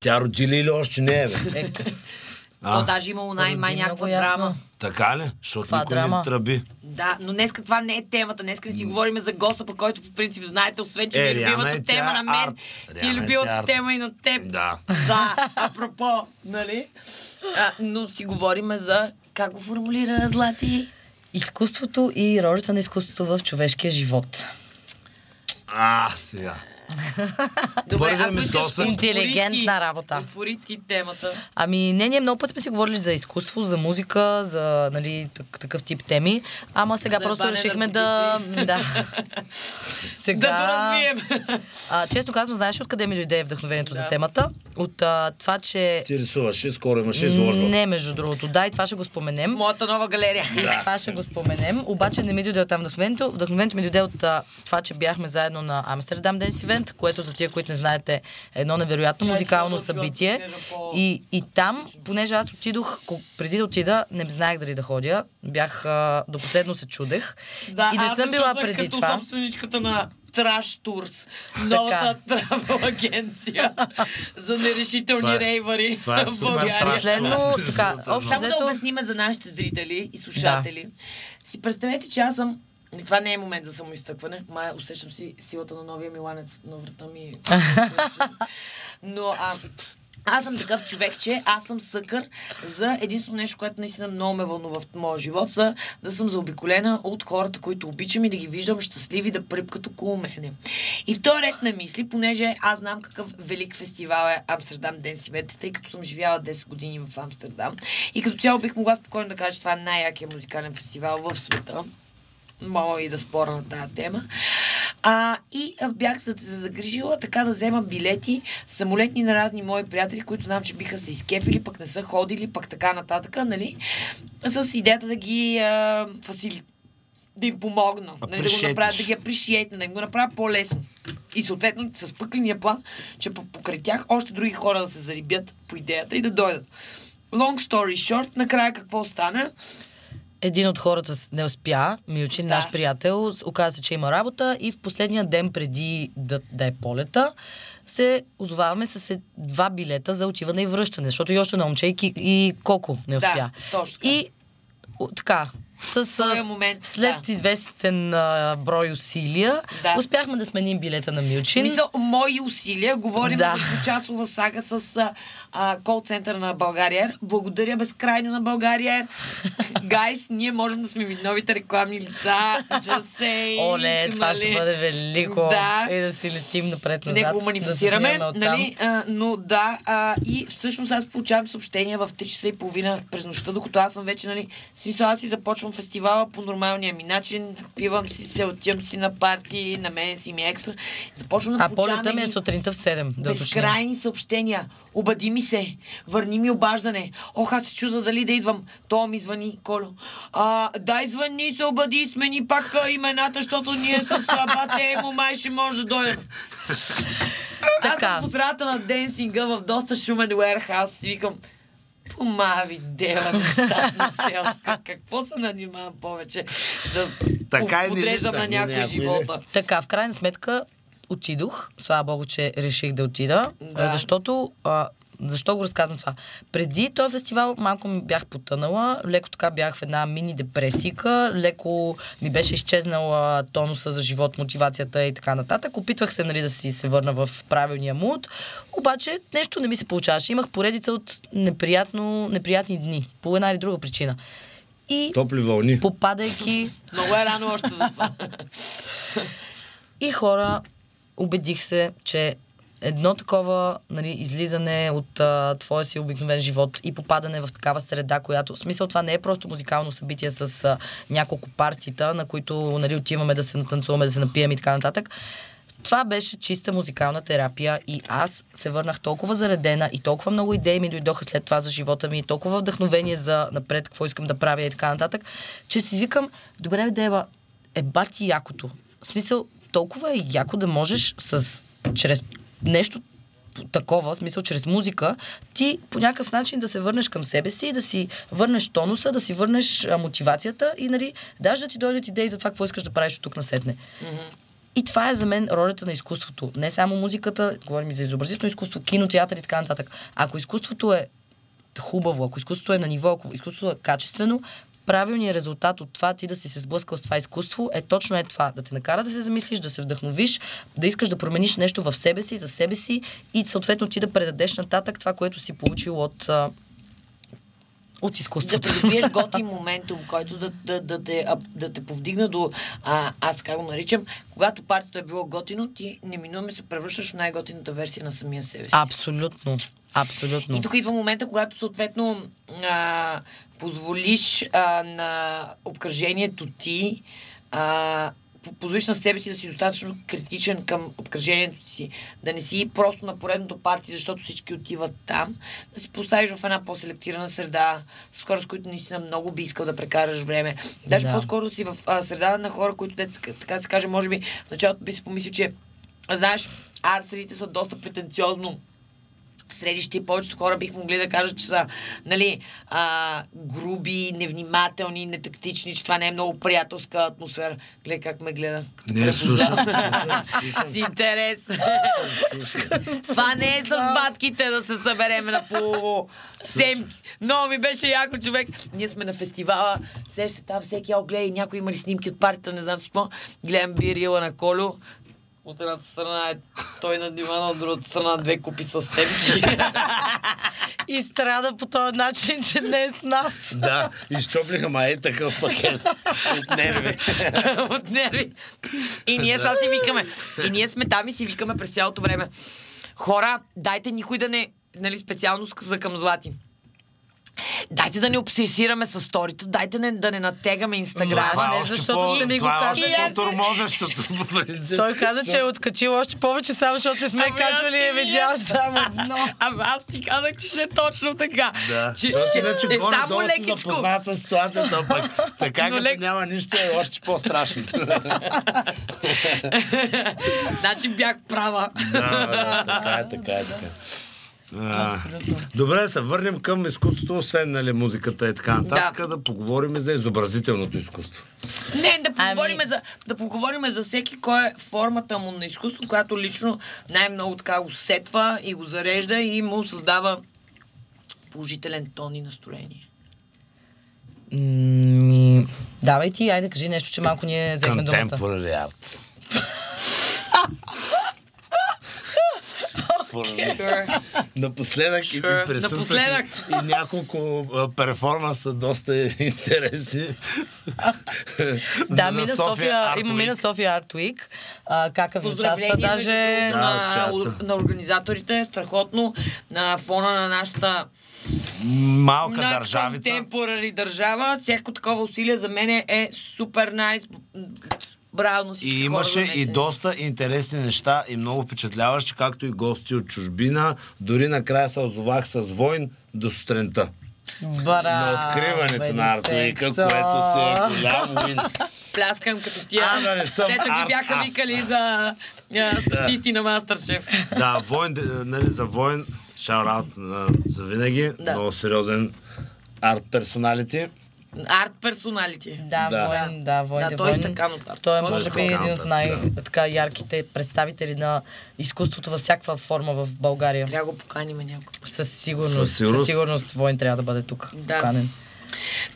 Тя роди ли или още не е, бе? Е, То даже имало най-май някаква драма. Така ли? Защото Каква никой драма? не тръби. Да, но днеска това не е темата. Днеска не си говорим за Госъпа, който по принцип знаете, освен че Е, ми е любимата е, тема на мен арт. и Риана е, любимата е арт. тема и на теб. Да. Да, апропо, нали? А, но си говорим за как го формулира Злати. Изкуството и ролята на изкуството в човешкия живот. А, сега. Добре, Твърде ако ми искаш, доса. отвори Интелигентна ти- работа. Отвори ти темата. Ами, не, ние много път сме си говорили за изкуство, за музика, за нали, так, такъв тип теми. Ама сега За просто решихме да... Да. сега... Да доразвием. А, честно казвам, знаеш ли откъде ми дойде вдъхновението за Да. темата? От а, това, че... Ти рисуваше, скоро имаше изложба. Не, между другото. Да, и това ще го В споменем. моята нова галерия. И това ще го споменем. Обаче не ми дойде от там вдъхновението. Вдъхновението ми дойде от а, това, че бяхме заедно на Амстердам Денс Ивент, което за тия, които не знаете, е едно невероятно Чай, музикално да събитие. И, и там, понеже аз отидох, преди да отида, не знаех дали да ходя. Бях, а, до последно се чудех. Да, и не аз съм била преди като това. собственичката на Траш Турс, новата травел агенция за нерешителни Това е- рейвари това е в България. Последно, така, общо Само да обясниме за нашите зрители и слушатели. Си представете, че аз съм и това не е момент за самоизтъкване. Май усещам си силата на новия миланец на врата ми. Но а, аз съм такъв човек, че аз съм съкър за единствено нещо, което наистина много ме вълнува в моя живот, за да съм заобиколена от хората, които обичам и да ги виждам щастливи да пръпкат около мене. И в този ред на мисли, понеже аз знам какъв велик фестивал е Амстердам Ден Сивет, тъй като съм живяла 10 години в Амстердам и като цяло бих могла спокойно да кажа, че това е най-якия музикален фестивал в света мога и да спора на тази тема. А, и бях се загрижила така да взема билети самолетни на разни мои приятели, които знам, че биха се изкефили, пък не са ходили, пък така нататък, нали? С идеята да ги а, фасили, да им помогна, нали, да го направя, да ги апришиетна, да им го направя по-лесно. И съответно с пъкления план, че по- покрай тях още други хора да се зарибят по идеята и да дойдат. Long story short, накрая какво стана? Един от хората не успя, Милчин, Да. наш приятел, оказа се, че има работа и в последния ден преди да, да е полета, се озоваваме с е- два билета за отиване и връщане, защото и още на момче и, и Коко не успя. Да, точно. И така, с а, момент, след да. известен а, брой усилия, Да. успяхме да сменим билета на Милчин. смисъл, мои усилия. Говорим Да. за двучасова сага с кол-център на България. Благодаря безкрайно на България. Гайс, ние можем да сме новите рекламни лица. Just saying, Оле, това ще бъде велико. Да. И да си летим напред-назад. Не го да манифестираме, оттам. нали? А, но да, а, и всъщност аз получавам съобщения в 3 часа и половина през нощта, докато аз съм вече, нали, смисъл аз си започвам фестивала по нормалния ми начин, пивам си се, отивам си на парти, на мен си ми е екстра. Започвам да А полета ми е сутринта в 7, да безкрайни съобщения. Обади ми се, върни ми обаждане. Ох, аз се чуда дали да идвам. То ми звъни, Колю. А, дай звъни се, обади, смени пак имената, защото ние с бате му май ще може да дойдем. Аз Така. съм по средата на денсинга в доста шумен уерхаус викам, помави дела, нещастна селска. Какво се нанимавам повече? Да Така не подреждам на някой Някой, живота. Така, в крайна сметка отидох. Слава Богу, че реших да отида. Да. Защото. А, защо го разказвам това? Преди този фестивал малко ми бях потънала, леко така бях в една мини депресика, леко ми беше изчезнала тонуса за живот, мотивацията и така нататък. Опитвах се нали, да си се върна в правилния муд, обаче нещо не ми се получаваше. Имах поредица от неприятно, неприятни дни, по една или друга причина. И Топли вълни. попадайки Много е рано още за това. И хора, убедих се, че едно такова нали, излизане от а, твоя си обикновен живот и попадане в такава среда, която... В смисъл това не е просто музикално събитие с а, няколко партита, на които нали, отиваме да се натанцуваме, да се напием и така нататък. Това беше чиста музикална терапия и аз се върнах толкова заредена и толкова много идеи ми дойдоха след това за живота ми, толкова вдъхновение за напред, какво искам да правя и така нататък, че си викам, добре, Дева, е бати якото. В смисъл, толкова е яко да можеш с, чрез нещо такова, смисъл чрез музика, ти по някакъв начин да се върнеш към себе си, да си върнеш тонуса, да си върнеш а, мотивацията и нали, даже да ти дойдат идеи за това, какво искаш да правиш от тук насетне. И това е за мен ролята на изкуството. Не само музиката, говорим и за изобразително изкуство, кино, театър и така нататък. Ако изкуството е хубаво, ако изкуството е на ниво, ако изкуството е качествено, правилният резултат от това ти да си се сблъскал с това изкуство е точно е това. Да те накара да се замислиш, да се вдъхновиш, да искаш да промениш нещо в себе си, за себе си и съответно ти да предадеш нататък това, което си получил от, от Да изкуството. придобиеш готин моментум, който да, да, да, те, да те повдигна до, а, аз как го наричам, когато партито е било готино, ти неминуемо се превръщаш в най-готината версия на самия себе си. Абсолютно. Абсолютно. И тук идва момента, когато съответно а, позволиш а, на обкръжението ти, а, по- позволиш на себе си да си достатъчно критичен към обкръжението си, да не си просто на поредното парти, защото всички отиват там, да си поставиш в една по-селектирана среда, с хора, с които наистина много би искал да прекараш време. Даже Да. по-скоро си в а, среда на хора, които, деца, така се каже, може би в началото би си помислил, че знаеш, арт са доста претенциозно средища и повечето хора бих могли да кажат, че са нали, а, груби, невнимателни, нетактични, че това не е много приятелска атмосфера. Гледай как ме гледа. Не, слушам. С интерес. това не е с батките да се съберем на по семки. Много ми беше яко човек. Ние сме на фестивала. Сеш се там всеки о, гледай, някой има ли снимки от партията, не знам си какво. Гледам бирила на Колю. От едната страна е той на дивана, от другата страна две купи с семки. И страда по този начин, че не е с нас. Да, изчоплиха ма е такъв пакет от нерви. от нерви. И ние сега си викаме. И ние сме там и си викаме през цялото време. Хора, дайте никой да не, нали, специално за към злати. Дайте да не обсесираме с сторите, дайте не, да не натегаме Инстаграм. това е не, защото не ми го това е казали. още по-тормозещото. по принцип. Той каза, че е откачил още повече, само защото не сме Ами аз качвали и е видял само едно. Ама аз ти казах, че ще е точно така. Да, че, че иначе е само лекичко. запознат с ситуацията, пък така Но като лек- няма нищо е още по-страшно. Значи бях права. да, да, така е, така е, така е. А, Абсолютно. Добре, да се върнем към изкуството, освен нали, музиката и така нататък, да. да поговорим за изобразителното изкуство. Не, да Ами- поговорим, за, да поговорим за всеки кой е формата му на изкуство, която лично най-много така го сетва и го зарежда и му създава положителен тон и настроение. М, Давай ти, айде кажи нещо, че малко ние взехме думата. Contemporary art. Напоследък Sure. и присъствах Напоследък. и, и няколко а, перформанса доста интересни. Да, На мина София, има мина София Art Week. А, какъв участва даже... Да, на, участва. на организаторите, страхотно, на фона на нашата Малка на държавица. контемпорари държава. Всяко такова усилие за мен е супер найс. Браво всички И имаше хора, и доста интересни неща и много впечатляващи, както и гости от чужбина. Дори накрая се озовах с войн до сутринта. Браво, на откриването на сексо. което си е голям вин. Пляскам като тия. А, да не съм Дето ги бяха ас. викали за статисти на Мастершеф. Да, войн, нали, за войн, шаут за винаги. Да. Много сериозен арт персоналити. Арт персоналити. Да, Да. Войн, да, Войн. Да, е той е. Той е, Той е може би, един от най-ярките представители на изкуството във всякаква форма в България. Трябва да го поканим някой. Със сигурност, Със със сигурност. сигурност Войн трябва да бъде тук. Да. Поканен.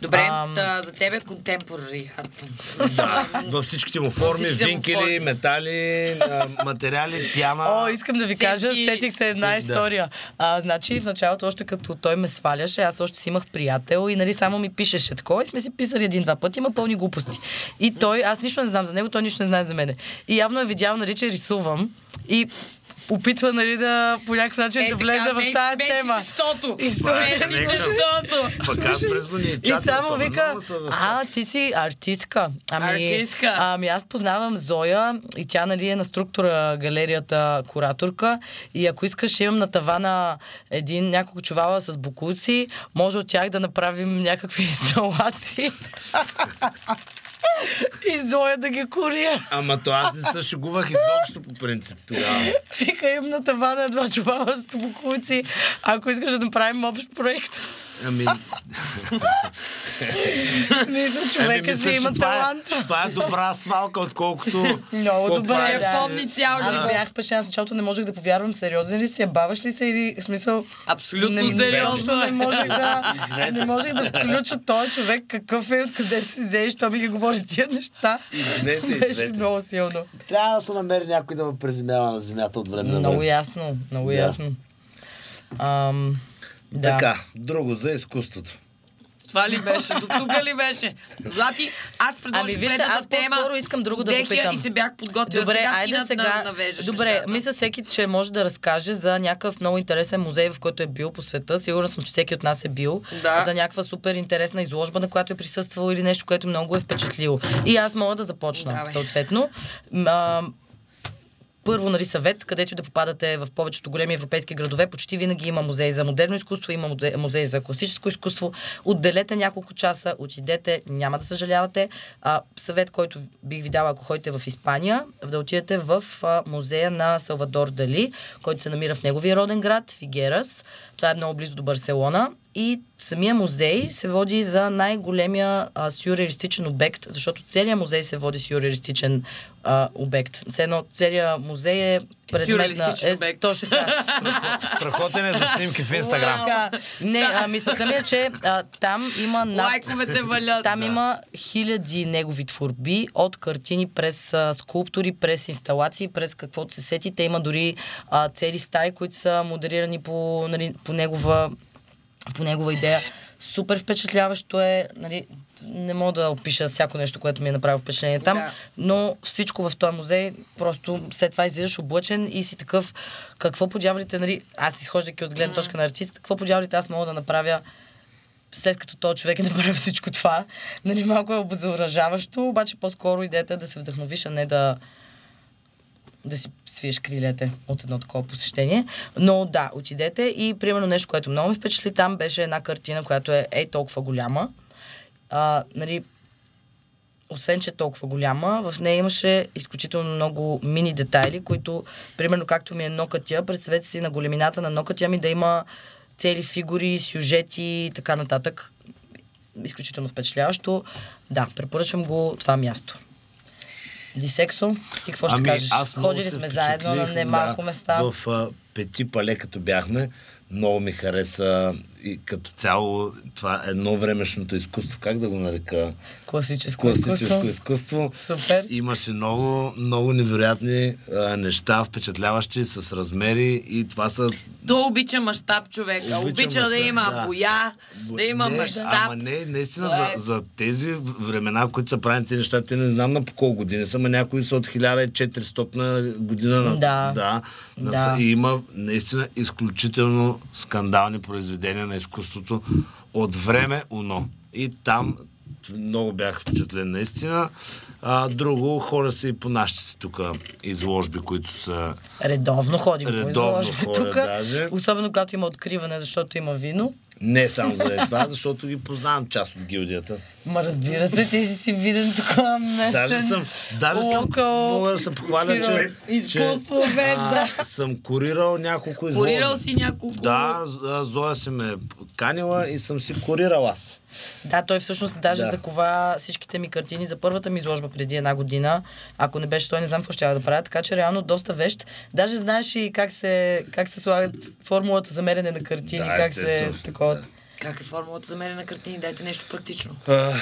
Добре, Ам. да, за тебе контемпорари арт. Да, във всичките му форми, всичките му винкели, форми. метали, материали, пяна. О, искам да ви Сетки. кажа, сетих се една Да. история. А, значи в началото, още като той ме сваляше, аз още си имах приятел и нали само ми пишеше такова и сме си писали един-два пъти, има пълни глупости. И той, аз нищо не знам за него, той нищо не знае за мене. И явно е видял, нали, че рисувам и опитва, нали, да по някакъв начин да влезе в тази тема. Стото. И слушай, е нещо. стото. Пък аз И само вика, а, ти си артистка. Ами, Артистка. Ами аз познавам Зоя и тя нали е на структура галерията кураторка и ако искаш имам на тавана един няколко чувала с букуци, може от тях да направим някакви инсталации. И Зоя да ги курия. Ама то аз не се шегувах изобщо по принцип тогава. Вика им на тавана два чувала с букуци. Ако искаш да направим общ проект. Ами, Мисля, ами, човека мисля, си има това е- талант. Това е добра свалка, отколкото... Много колко добър, е- да. Помни цял Аз живот. бях впечатлена в началото, не можех да повярвам. Сериозен ли си? Баваш ли се или в смисъл... Абсолютно не, сериозно е. Не можех да, не можех да включа този човек какъв е, откъде си взе, що ми ги говори тия неща. И двете, и Беше двете. много силно. Трябва да се намери някой да ме преземява на земята от време на Много ясно, много ясно. Ам, да. Така, друго за изкуството. Това ли беше? До тук ли беше? Злати, аз предложих Ами вижте, аз тема. по-скоро искам друго да попитам. И се бях подготвила. Добре, сега айде сега. на- навеждаш Добре, нещата. мисля всеки, че може да разкаже за някакъв много интересен музей, в който е бил по света. Сигурна съм, че всеки от нас е бил. Да. За някаква супер интересна изложба, на която е присъствал или нещо, което много е впечатлило. И аз мога да започна, Давай. съответно. А, първо, нали, съвет, където и да попадате в повечето големи европейски градове, почти винаги има музей за модерно изкуство, има музей за класическо изкуство. Отделете няколко часа, отидете, няма да съжалявате. А, съвет, който бих ви дала, ако ходите в Испания, да отидете в а, музея на Салвадор Дали, който се намира в неговия роден град, Фигерас. Това е много близо до Барселона. И самия музей се води за най-големия а, сюрреалистичен обект, защото целият музей се води сюрреалистичен а, обект. Все едно, целият музей е предмет на... Сюрреалистичен обект. Точно така. Страхотен е за снимки в Инстаграм. Не, а, мисълта ми е, че а, там има над... Лайковете валят. Там да. има хиляди негови творби, от картини през а, скулптури, през инсталации, през каквото се сетите. Има дори а, цели стаи, които са модерирани по, нали, по, негова, по негова идея. Супер впечатляващо е. Нали, не мога да опиша всяко нещо, което ми е направило впечатление там, Да. но всичко в този музей, просто след това излизаш облъчен и си такъв, какво подявалите, нали, аз изхождайки от гледна точка на артист, какво подявалите аз мога да направя след като този човек е направил всичко това, нали, малко е обезоръжаващо, обаче по-скоро идеята е да се вдъхновиш, а не да да си свиеш крилете от едно такова посещение. Но да, отидете и примерно нещо, което много ме впечатли там, беше една картина, която е ей толкова голяма. А, нали, освен, че е толкова голяма, в нея имаше изключително много мини детайли, които, примерно, както ми е нокътя, представете си на големината на нокътя ми да има цели фигури, сюжети и така нататък. Изключително впечатляващо. Да, препоръчвам го това място. Дисексо, ти какво ще кажеш? Ами, много Ходили сме заедно на немалко места. В а, Пети пале, като бяхме, много ми хареса и като цяло това едно времешното изкуство, как да го нарека? Класическо, Класическо изкуство. изкуство. Супер. Имаше много, много невероятни а, неща, впечатляващи с размери и това са... То обича мащаб човек. Обича Обича, да мащаб, има да. боя, да има не, мащаб. Ама не, наистина Това за, е- за тези времена, които са правени тези неща, те не знам на по колко години са, ама някои са от 1400 година. на- Да. да, Да. да. И има наистина изключително скандални произведения на изкуството от време уно. И там много бях впечатлен наистина. А, друго, хора са и по нашите си тук изложби, които са... Редовно ходим по Редовно изложби ходя тук. даже. Особено когато има откриване, защото има вино. Не само заради това, защото ги познавам част от гилдията. Ма разбира се, ти си си виден тук местен. Даже съм, даже съм, локал мога да се похваля, че, Изкуство, че, бе, да. съм курирал няколко изложби. Корирал си няколко... Да, Зоя си ме канила и съм си курирал аз. Да, той всъщност даже Да. закова всичките ми картини за първата ми изложба преди една година. Ако не беше той, не знам какво ще да правя. Така че реално доста вещ. Даже знаеш и как се, как се слагат формулата за мерене на картини, Да, как се такова. Как е формулата за мерене на картини? Дайте нещо практично. А,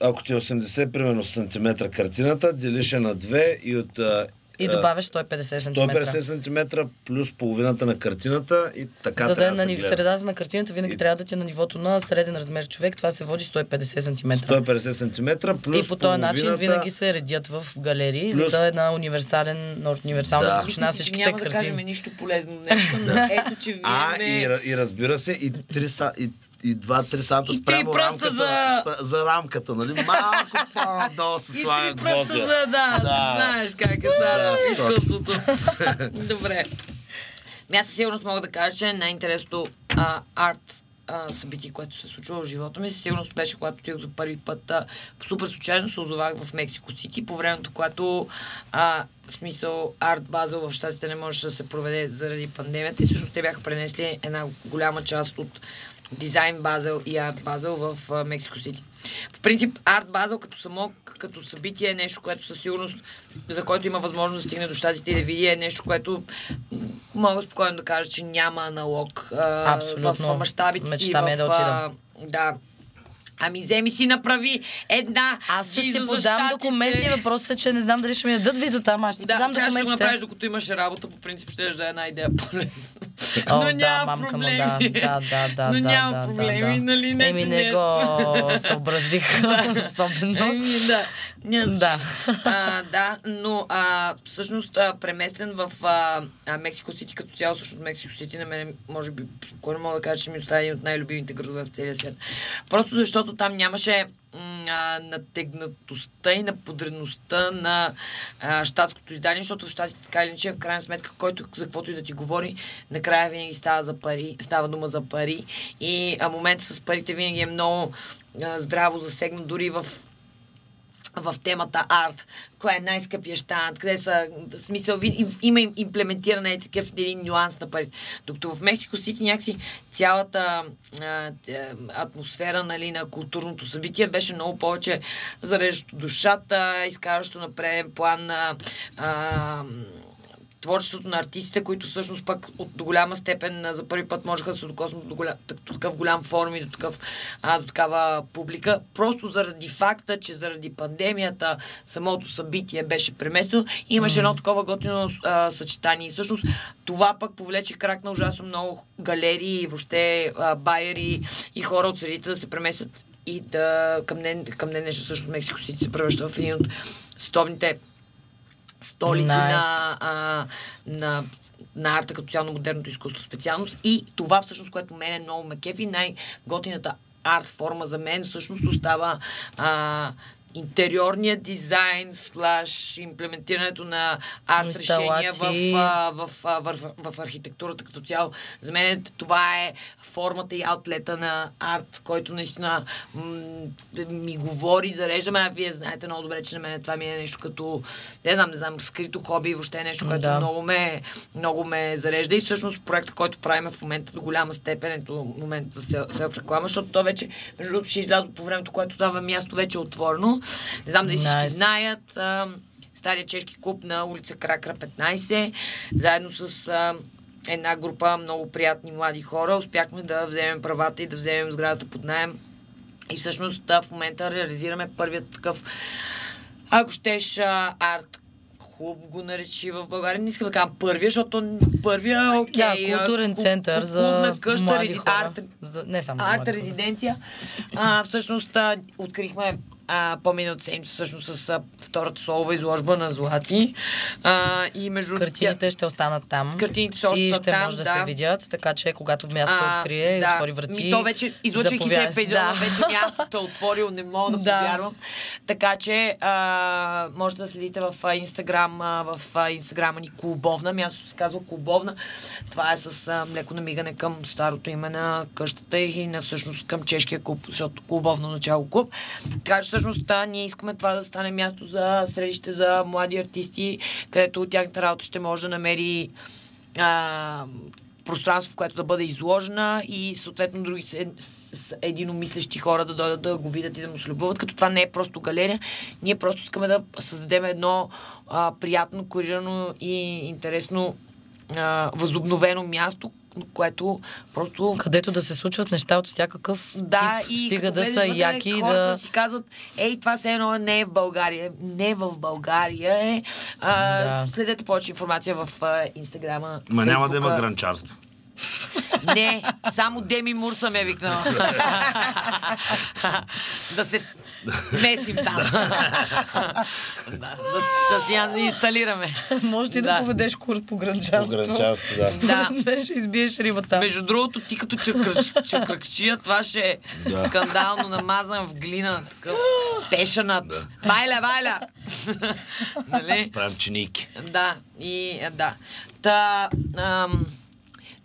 ако ти е 80 примерно сантиметра картината, делиш на две и от а, И а, добавяш 150 см. 150 см плюс половината на картината и така За да е на гледа. средата на картината винаги И- трябва да ти е на нивото на среден размер човек. Това се води 150 см. 150 см плюс И по този начин винаги се редят в галерии, за Плюс- да е на универсален, на универсална Да. височина всичките няма да кажем картини. нищо полезно днес. но Ето, че вие А, и, и разбира се, и, три, са- и, и 2-3 санта И спрямо рамката, за- за рамката, нали? Малко по-надолу се И слага три пръста гвоздя. за да, Да. знаеш как е в изкуството. Добре. Ами Аз със сигурност мога да кажа, че най-интересното арт събитие, което се случва в живота ми, със сигурност беше, когато отидох за първи път а, супер случайно се озовах в Мексико Сити, по времето, когато а, в смисъл арт база в щатите не можеше да се проведе заради пандемията и всъщност те бяха пренесли една голяма част от Дизайн Базел и Арт Базел в Мексико Сити. По принцип, Арт Базел като само като събитие е нещо, което със сигурност, за който има възможност да стигне до щатите и да види, е нещо, което мога спокойно да кажа, че няма аналог а, Абсолютно. в мащабите си. Мечта ми е да отида. Да. Ами, вземи си направи една Аз ще си виза подам документи, въпросът е, че не знам дали ще ми дадат визата, ама аз ще Да, подам трябваше да документите. направиш докато имаш работа, по принцип ще да е една идея полезна. О, Но да, няма мамка му, проблеми. да, да, да, Но да, няма да, проблеми, да, да. нали? Не, Еми, не нещо. го съобразих особено. Ами, да. Няма Да. а, да, но а, всъщност а, преместен в а, а, Мексико Сити като цяло, всъщност Мексико Сити на мен, може би, спокойно мога да кажа, че ми остава един от най-любимите градове в целия свят. Просто защото там нямаше а, натегнатостта и на подредността на щатското издание, защото в щатите така или иначе, в крайна сметка, който за каквото и да ти говори, накрая винаги става, за пари, става дума за пари. И а, момента с парите винаги е много а, здраво засегнат, дори в в темата арт, кой е най-скъпия щант, къде са, смисъл, има им имплементиране е такъв един нюанс на парите. Докато в Мексико Сити някакси цялата а, тя- атмосфера нали, на културното събитие беше много повече зареждащо душата, изкарващо на преден план на а, творчеството на артистите, които всъщност пък от до голяма степен за първи път можеха да се докоснат до, голям, до такъв голям форум и до, такъв, а, до такава публика, просто заради факта, че заради пандемията самото събитие беше преместено имаше едно такова готино а, съчетание. И всъщност това пък повлече крак на ужасно много галерии и въобще а, байери и хора от средите да се преместят и да към ден, към ден всъщност Мексико Сити се превръща в един от световните столици Nice. на, а, на на арта като цяло модерното изкуство специалност и това всъщност, което мен е много ме кефи, най-готината арт форма за мен всъщност остава а, интериорния дизайн, слаш имплементирането на арт решения в, в, в, в, в архитектурата като цяло. За мен това е формата и аутлета на арт, който наистина ми говори, зарежда ме. А вие знаете много добре, че на мен това ми е нещо като, не знам, не знам, скрито хоби, въобще е нещо, което Да. много ме, много ме зарежда. И всъщност проекта, който правим в момента до голяма степен е до момент за сел- селф-реклама, защото то вече, между другото, ще изляза по времето, което това място вече е отворено. Не знам дали всички Nice. знаят. А, Стария чешки клуб на улица Кракра 15, заедно с а, една група много приятни млади хора, успяхме да вземем правата и да вземем сградата под найем. И всъщност да, в момента реализираме първият такъв, ако щеш, арт клуб го наречи в България. Не искам да кажа първия, защото първия е окей. да, културен ку- център за къща, млади рези- хора. арт, За, не само за арт хора. резиденция. А, всъщност а, открихме а, по-миналата седмица всъщност с а, втората солова изложба на Злати. А, и между Картините ще останат там. Картините ще И останат ще там, може да, да. се видят, така че когато място А, открие и да. отвори врати. Ми, то вече, излъчвайки се заповядай. епизода, Да. вече мястото е отворил, не мога да, Да. повярвам. Така че а, може да следите в Инстаграм, в Инстаграма ни Клубовна. Мястото се казва Клубовна. Това е с а, леко намигане към старото име на къщата и на всъщност към чешкия клуб, защото Клубовна начало клуб. Така че всъщност да, ние искаме това да стане място за средище за млади артисти, където тяхната работа ще може да намери а, пространство, в което да бъде изложена и съответно други се, с, с единомислещи хора да дойдат да го видят и да му се любоват, като това не е просто галерия. Ние просто искаме да създадем едно а, приятно, корирано и интересно а, възобновено място, което просто Където да се случват неща от всякакъв да, тип. и Стига да са вътре, яки хората да... си казват, ей, това все едно не е в България. Не в България е. А, Да. Следете повече информация в а, Инстаграма. Ма няма да има гранчарство. Не, само Деми Мур съм е викнала. да се месим там. да, да, да си я инсталираме. Може ти да, Да. поведеш курс по гранчарство. гранчарство, да. Да. Да. ще избиеш рибата. Между другото, ти като чакръкчия, това ще е Да. скандално намазан в глина, такъв тешанът. Да. Байля, байля! нали? Правим чиники. Да, и а, да. Та, ам,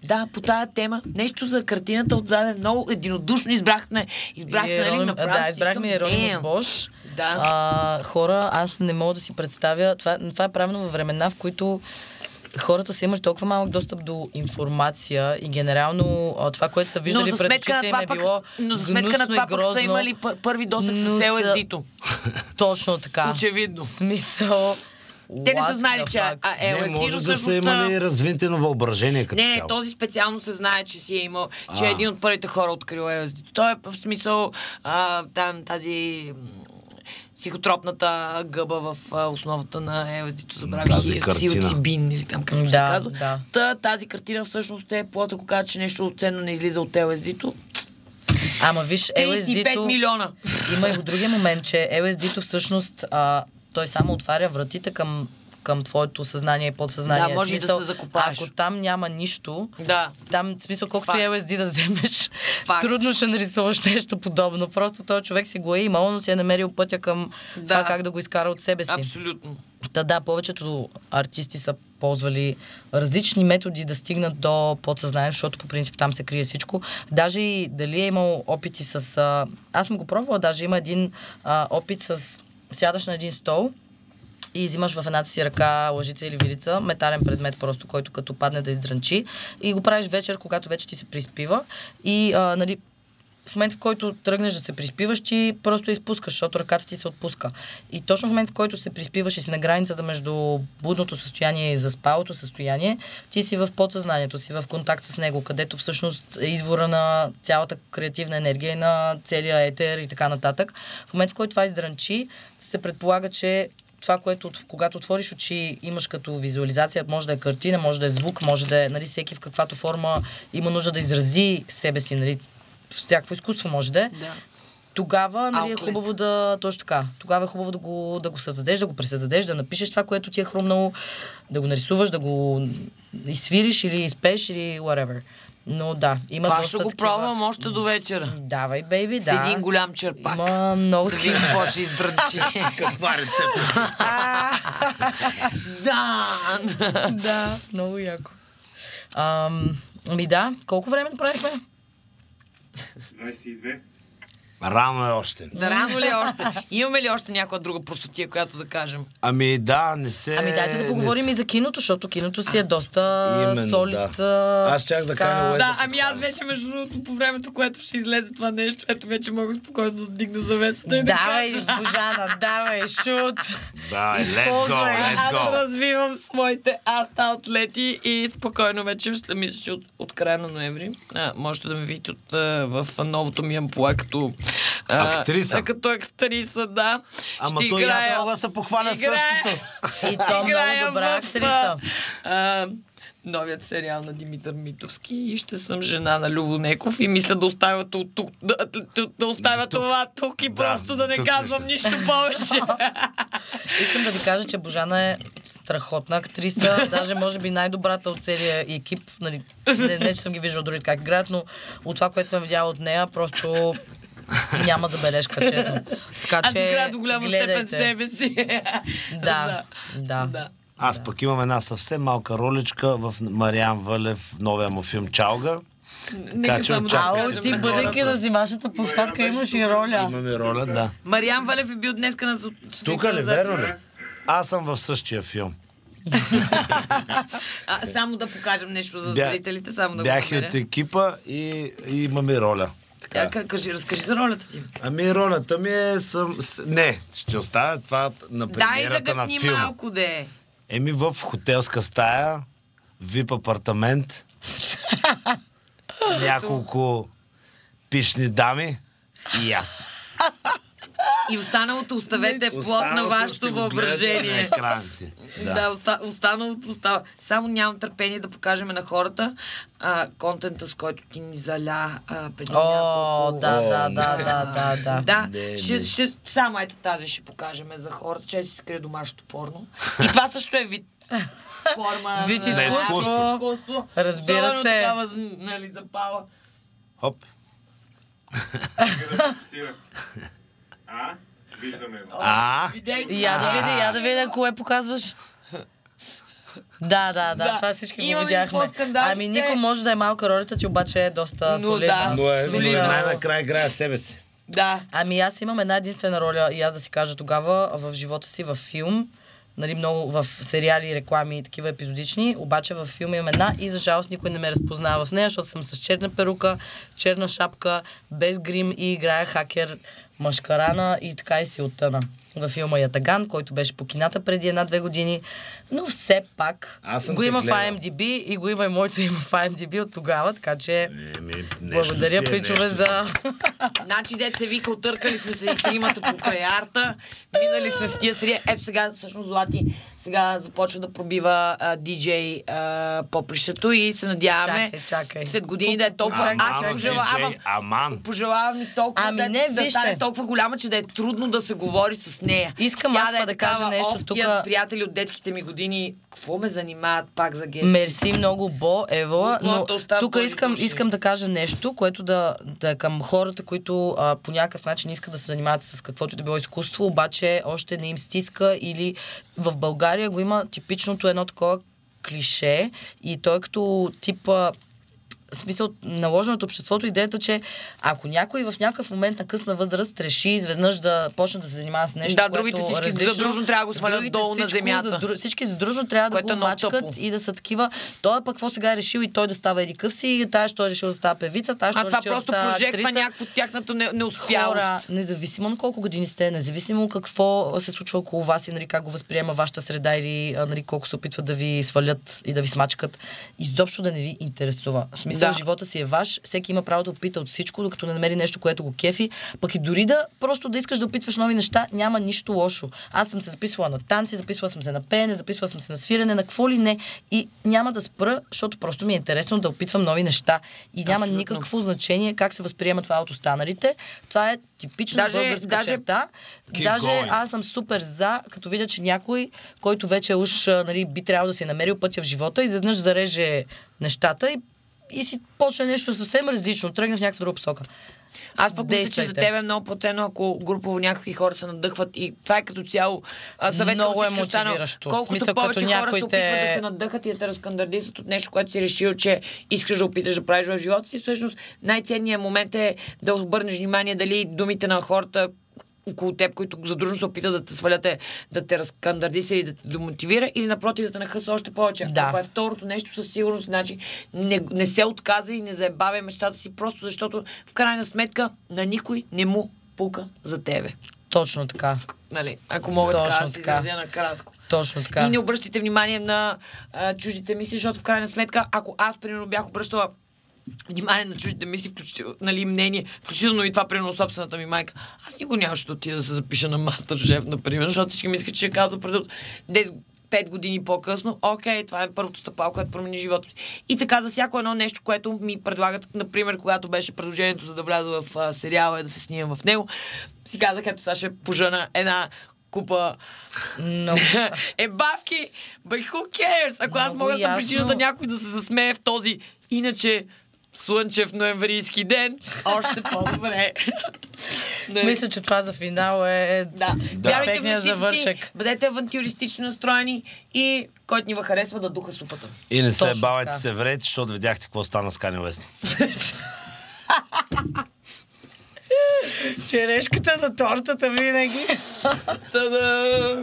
да, по тая тема. Нещо за картината отзаде. Много единодушно избрахме. Избрахте, нали, направо Да, избрахме «Damn». Бош. Да. А, хора, аз не мога да си представя. Това, това е правилно във времена, в които хората са имали толкова малък достъп до информация и генерално това, което са виждали пред очите им е било но за сметка на това пък са имали пъ- първи досък с LSD-то. Точно така. Очевидно. Смисъл. Те не са знали, че а, Не, LSD, може да са имали развинтено въображение като Не, не, цяло. този специално се знае, че си е имал, че А. е един от първите хора открил LSD. Той е в смисъл а, там, тази психотропната гъба в а, основата на LSD-то, забравих псилоцибин или там както се Да, казва. да. Та, тази картина всъщност е плод, ако кажа, че нещо ценно не излиза от LSD-то. Ама виж, 35 LSD-то... милиона. Има и го другия момент, че LSD-то всъщност а, той само отваря вратите към към твоето съзнание и подсъзнание. Да, може и да Смисъл, се закопаеш. Ако там няма нищо, Да. там, смисъл, колкото Факт. и LSD да вземеш, Факт. трудно ще нарисуваш нещо подобно. Просто този човек си го е имал, но си е намерил пътя към Да. това как да го изкара от себе си. Абсолютно. Та да, повечето артисти са ползвали различни методи да стигнат до подсъзнанието, защото по принцип там се крие всичко. Даже и дали е имал опити с... А... Аз съм го пробвала, даже има един а, опит с... Сядаш на един стол и взимаш в едната си ръка лъжица или вилица, метален предмет просто, който като падне да издранчи. И го правиш вечер, когато вече ти се приспива. И а, нали, в момента, в който тръгнеш да се приспиваш, ти просто изпускаш, защото ръката ти се отпуска. И точно в момента, в който се приспиваш и си на границата между будното състояние и заспалото състояние, ти си в подсъзнанието си, в контакт с него, където всъщност е извора на цялата креативна енергия на целия етер и така нататък. В момента, в който това издранчи, се предполага, че това, което когато отвориш очи, имаш като визуализация, може да е картина, може да е звук, може да е нали, всеки в каквато форма има нужда да изрази себе си, нали, всякакво изкуство може да е. Да. Тогава нали, е хубаво да. Точно така. Тогава е хубаво да го, да го създадеш, да го пресъздадеш, да напишеш това, което ти е хрумнало, да го нарисуваш, да го изсвириш или изпеш или whatever. Но да, има Това доста ще го такива... пробвам още до вечера. Давай, бейби, С да. един голям черпак. Има много такива. какво ще издръчи. Каква рецепта? да! да, много яко. Ам, ми да, колко време направихме? Nice event. Рано е още. Да, рано ли е още? Имаме ли още някоя друга простотия, която да кажем? Ами да, не се... Ами дайте да поговорим не и за киното, защото киното си е доста Именно, солид. да. Аз щях да така- Уест Да, ами аз вече между другото по времето, което ще излезе това нещо, ето вече мога спокойно да дигна завесата и да Давай, кажа. Божана, давай, шут. Да, let's go, Използвай. let's Аз go. развивам своите арт аутлети и спокойно вече, ще мисля, че от, от края на ноември а, можете да ме видите от, в новото ми ампула като Актриса. а, като актриса, да. Ама Ще то и аз играя- мога да се похваля играя- същото. И то много Играя добра в, актриса. А, новият сериал на Димитър Митовски и ще съм жена на Любо Неков и мисля да оставя то- тук, да, да, да оставя Тук. това тук и Да, просто да не казвам нищо. нищо повече. Искам да ви кажа, че Божана е страхотна актриса, даже може би най-добрата от целия екип. Нали, не, не, че съм ги виждала дори как играят, но от това, което съм видяла от нея, просто няма забележка, честно. Така Аз че играя до голяма гледайте. степен себе си. Да, да. да. Аз пък имам една съвсем малка роличка в Мариан Вълев в новия му филм Чалга. Нека че очаквам. Ти бъдейки на зимашната площадка имаш и роля. Имаме роля, да. Мариан Валев е бил днеска на Тук ли, верно ли? Аз съм в същия филм. А, само да покажем нещо за Бя- зрителите, само да Бях от екипа и, и имаме роля. Така. ка- кажи, разкажи за ролята ти. Ами ролята ми е... Съм... Не, ще оставя това на Дай премиерата на филма. малко, де. Еми в хотелска стая, вип апартамент, няколко пишни дами и аз. И останалото оставете плод на вашето въображение. Да, да оста, останалото остава. Само нямам търпение да покажем на хората а, контента, с който ти ни заля а, преди О, няколко... да, да, да, да, да, да. Да, ще, ще, само ето тази ще покажем за хората, че си скрие домашното порно. И това също е вид форма Вид на- изкуство. изкуство. Разбира Особено се. Такава, нали, запала. Хоп. А? Виждаме го. А. Я да видя, я да видя, кое показваш. Да, да, да, Да. това всички го Имаме видяхме. по-скандалните. Ами Нико може да е малка ролята ти, обаче е доста Но солидна. да. но е, но е Смисъл- най-накрая играе себе си. Да. Ами аз имам една единствена роля и аз да си кажа тогава в живота си във филм нали, много в сериали, реклами и такива епизодични, обаче във филма имам една и за жалост никой не ме разпознава в нея, защото съм с черна перука, черна шапка, без грим и играя хакер машкарана и така и си оттъна във филма Ятаган, който беше по кината преди една-две години, но все пак Аз го има в гледал. IMDb и го има и моето име в IMDb от тогава, така че Еми, благодаря, е, пичове, за... Значи, дет се вика, отъркали сме се и тримата покрай арта, минали сме в тия серия. Ето сега, всъщност, Злати сега започва да пробива а, диджей а, попрището и се надяваме Чакай, чакай. след години да е толкова... Аман, Аз пожелавам, Аман. пожелавам ми толкова Ами да, не, да вижте. стане толкова голяма, че да е трудно да се говори с нея. Искам Тя аз да е да кажа нещо «Ов, тук. приятели от детските ми години, какво ме занимават пак за гест? Мерси много, Бо, Ева, но тук искам, искам да кажа нещо, което да, да е към хората, които а, по някакъв начин искат да се занимават с каквото и да било изкуство, обаче още не им стиска или в България го има типичното едно такова клише и той като тип а, в смисъл наложено от обществото идеята, че ако някой в някакъв момент на късна възраст реши изведнъж да почне да се занимава с нещо, Да, което другите всички различно, задружно трябва да го свалят долу на земята. задру- всички задружно трябва да го е мачкат тъпо. и да са такива. Той пък какво сега е решил и той да става еди къв си, и тая що е решил да става певица, тая що А е това решил да просто става прожектва актриса. някакво тяхната не, неуспялост. Хора, независимо на колко години сте, независимо какво се случва около вас и нали, как го възприема вашата среда или нали, колко се опитват да ви свалят и да ви смачкат, изобщо да не ви интересува. В смисъл, Да. живота си е ваш, всеки има право да опита от всичко, докато не намери нещо, което го кефи, пък и дори да просто да искаш да опитваш нови неща, няма нищо лошо. Аз съм се записвала на танци, записвала съм се на пеене, записвала съм се на свирене, на какво ли не и няма да спра, защото просто ми е интересно да опитвам нови неща и няма Абсолютно. никакво значение как се възприема това от останалите. Това е типична Даже- българска даже- черта. Keep Даже going. аз съм супер за, като видя, че някой, който вече уж нали, би трябвало да си е намерил пътя в живота, изведнъж зареже нещата и, и си почне нещо съвсем различно, тръгне в някаква друга посока. Аз пък мисля, че за Действайте. теб е много по-ценно, ако групово някакви хора се надъхват и това е като цяло съвет Много е мотивиращо. Колкото смисъл, повече хора някой се опитват те- да те надъхат и да те разкандардисат от нещо, което си решил, че искаш да опиташ да правиш в живота си, всъщност най-ценният момент е да обърнеш внимание дали думите на хората около теб, които задружно се опитат да те свалят, е да те разкандардиса или да те демотивира, или напротив да те нахъса още повече. Да. Ако е второто нещо, със сигурност, значи не, не се отказва и не заебавя мечтата си, просто защото в крайна сметка на никой не му пука за тебе. Точно така. Нали? Ако мога Точно така да се изразя накратко. Точно така. И не обръщайте внимание на а, чуждите мисли, защото в крайна сметка, ако аз, примерно, бях обръщала внимание на чуждите мисли, включително, нали, мнение, включително и това, примерно, собствената ми майка, аз никога нямаше да отида да се запиша на мастер шеф, например, защото всички мислят, че ще казва преди 10 5 години по-късно, окей, това е първото стъпало, което промени живота си. И така за всяко едно нещо, което ми предлагат, например, когато беше предложението за да вляза в а, сериала и да се снимам в него, си казах, ето сега ще пожена една купа Много. е бавки, but who cares? Ако аз Много мога да съм причината някой да се засмее в този иначе слънчев ноемврийски ден, още по-добре. Не. Мисля, че това за финал е Да. Да. Мечтите си, бъдете авантюристично настроени и който ни харесва да духа супата. И не се Точно бавайте така. се врете, защото видяхте какво стана с Кани Уест. Черешката на тортата винаги. Та-да!